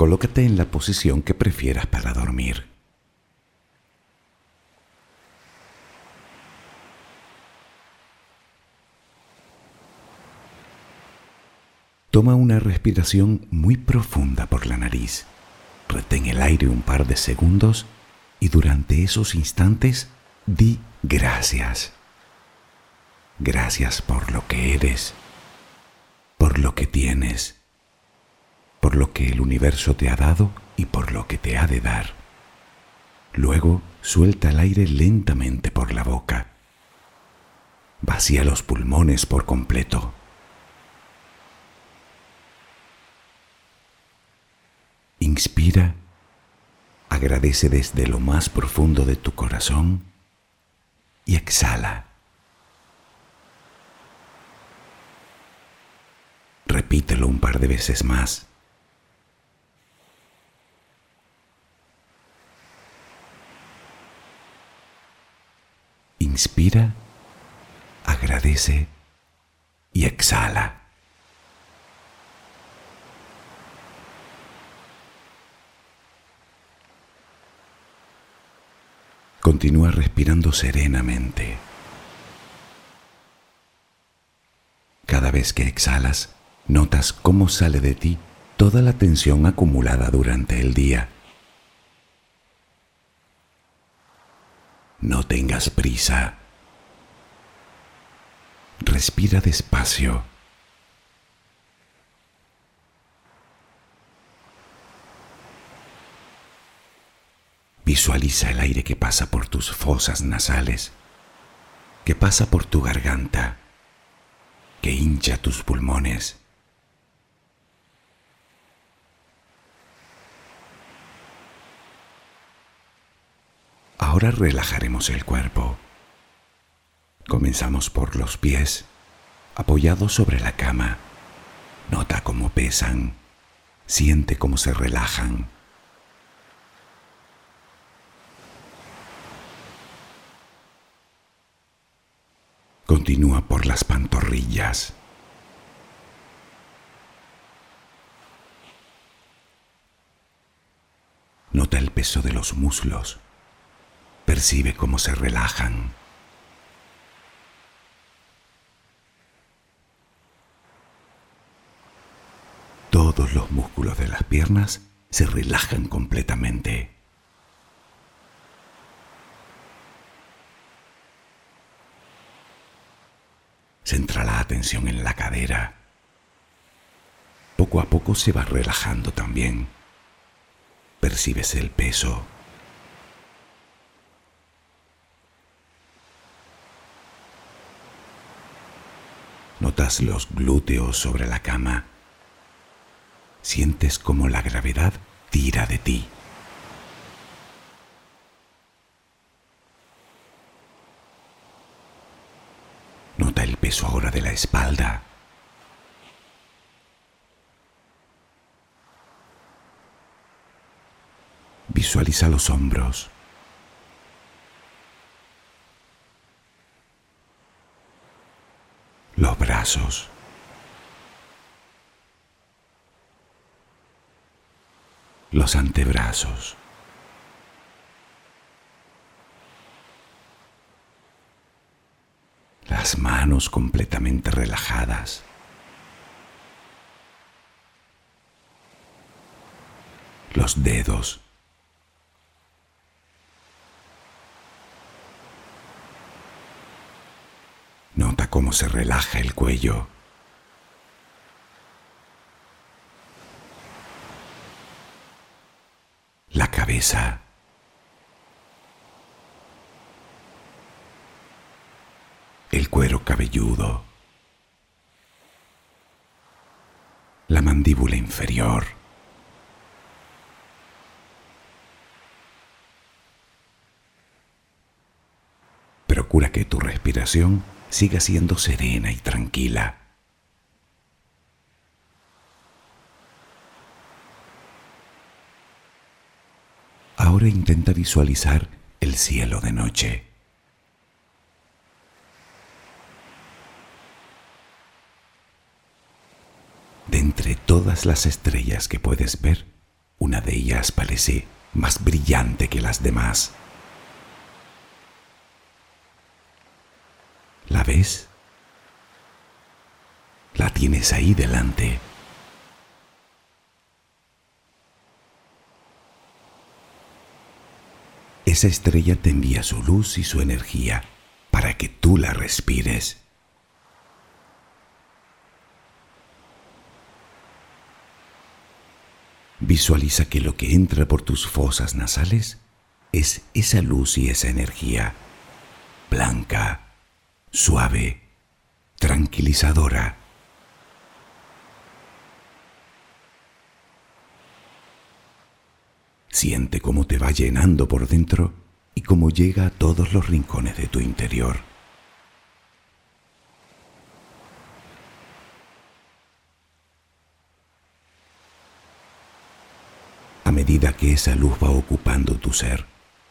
Colócate en la posición que prefieras para dormir. Toma una respiración muy profunda por la nariz. Retén el aire un par de segundos y durante esos instantes di gracias. Gracias por lo que eres, por lo que tienes, por lo que el universo te ha dado y por lo que te ha de dar. Luego suelta el aire lentamente por la boca. Vacía los pulmones por completo. Inspira, agradece desde lo más profundo de tu corazón y exhala. Repítelo un par de veces más. Inspira, agradece y exhala. Continúa respirando serenamente. Cada vez que exhalas, notas cómo sale de ti toda la tensión acumulada durante el día. No tengas prisa. Respira despacio. Visualiza el aire que pasa por tus fosas nasales, que pasa por tu garganta, que hincha tus pulmones. Ahora relajaremos el cuerpo. Comenzamos por los pies, apoyados sobre la cama. Nota cómo pesan, siente cómo se relajan. Continúa por las pantorrillas. Nota el peso de los muslos. Percibe cómo se relajan. Todos los músculos de las piernas se relajan completamente. Centra la atención en la cadera. Poco a poco se va relajando también. Percibes el peso. Notas los glúteos sobre la cama. Sientes como la gravedad tira de ti. Nota el peso ahora de la espalda. Visualiza los hombros. Los brazos. Los antebrazos. las manos completamente relajadas. Los dedos. Nota cómo se relaja el cuello. La cabeza. el cuero cabelludo, la mandíbula inferior, Procura que tu respiración siga siendo serena y tranquila. Ahora intenta visualizar el cielo de noche. De entre todas las estrellas que puedes ver, una de ellas parece más brillante que las demás. ¿La La tienes ahí delante. Esa estrella te envía su luz y su energía para que tú la respires. Visualiza que lo que entra por tus fosas nasales es esa luz y esa energía, blanca, suave, tranquilizadora. Siente cómo te va llenando por dentro y cómo llega a todos los rincones de tu interior. A medida que esa luz va ocupando tu ser,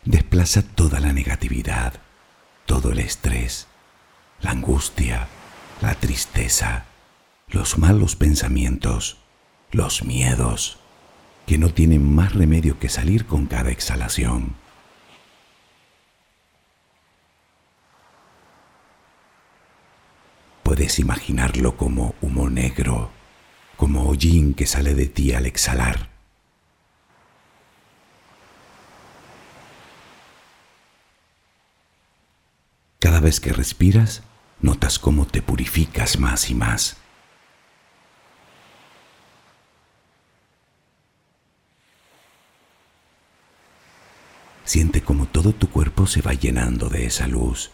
desplaza toda la negatividad, todo el estrés, la angustia, la tristeza, los malos pensamientos, los miedos, que no tienen más remedio que salir con cada exhalación. Puedes imaginarlo como humo negro, como hollín que sale de ti al exhalar. Cada vez que respiras, notas cómo te purificas más y más. Siente como todo tu cuerpo se va llenando de esa luz.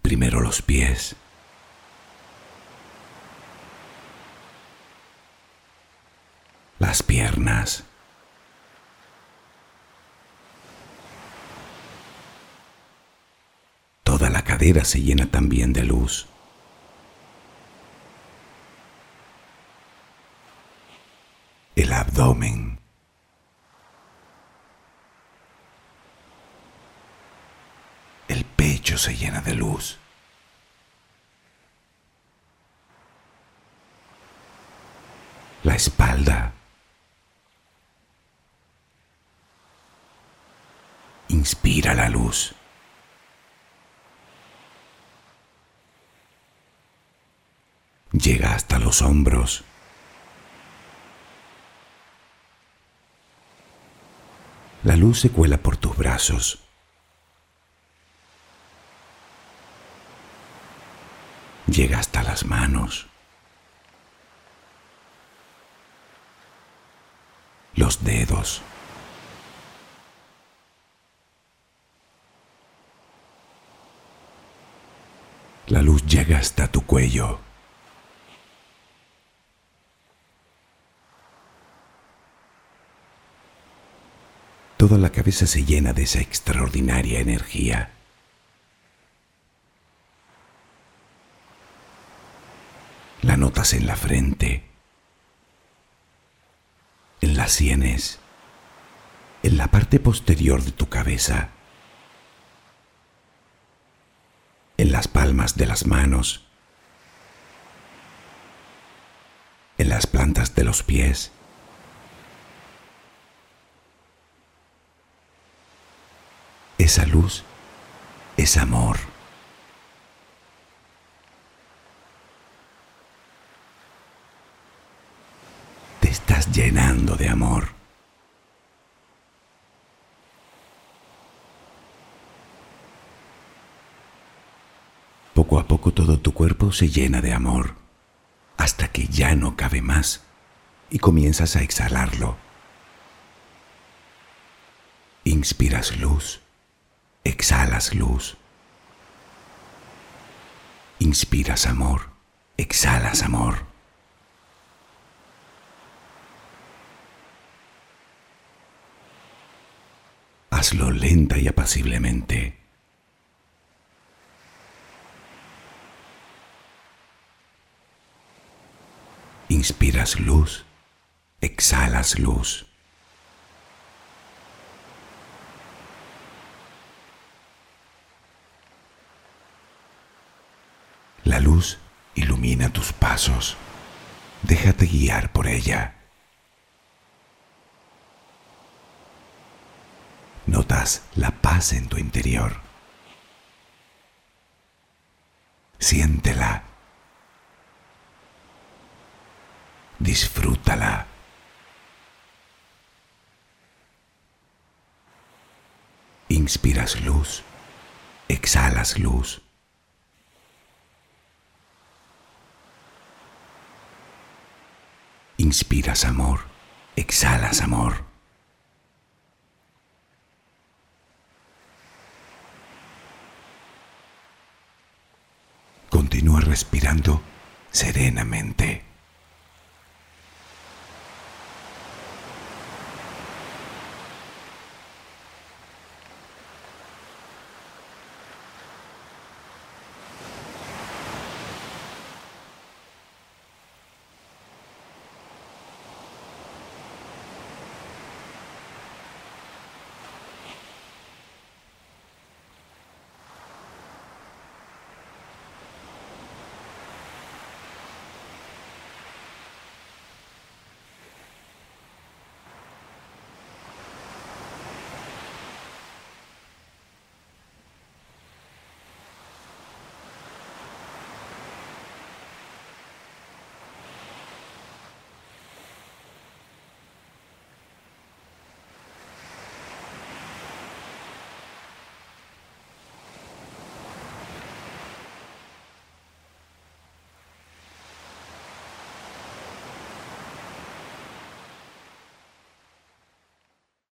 Primero los pies. Las piernas. Toda la cadera se llena también de luz. El abdomen. El pecho se llena de luz. La espalda. Inspira la luz. Llega hasta los hombros. La luz se cuela por tus brazos. Llega hasta las manos. Los dedos. La luz llega hasta tu cuello. Toda la cabeza se llena de esa extraordinaria energía. La notas en la frente, en las sienes, en la parte posterior de tu cabeza, en las palmas de las manos, en las plantas de los pies Esa luz es amor. Te estás llenando de amor. Poco a poco todo tu cuerpo se llena de amor, hasta que ya no cabe más y comienzas a exhalarlo. Inspiras luz exhalas luz. Inspiras amor, exhalas amor. Hazlo lenta y apaciblemente. Inspiras luz, exhalas luz. La luz ilumina tus pasos. Déjate guiar por ella. Notas la paz en tu interior. Siéntela. Disfrútala. Inspiras luz, exhalas luz. Inspiras amor, exhalas amor. Continúa respirando serenamente.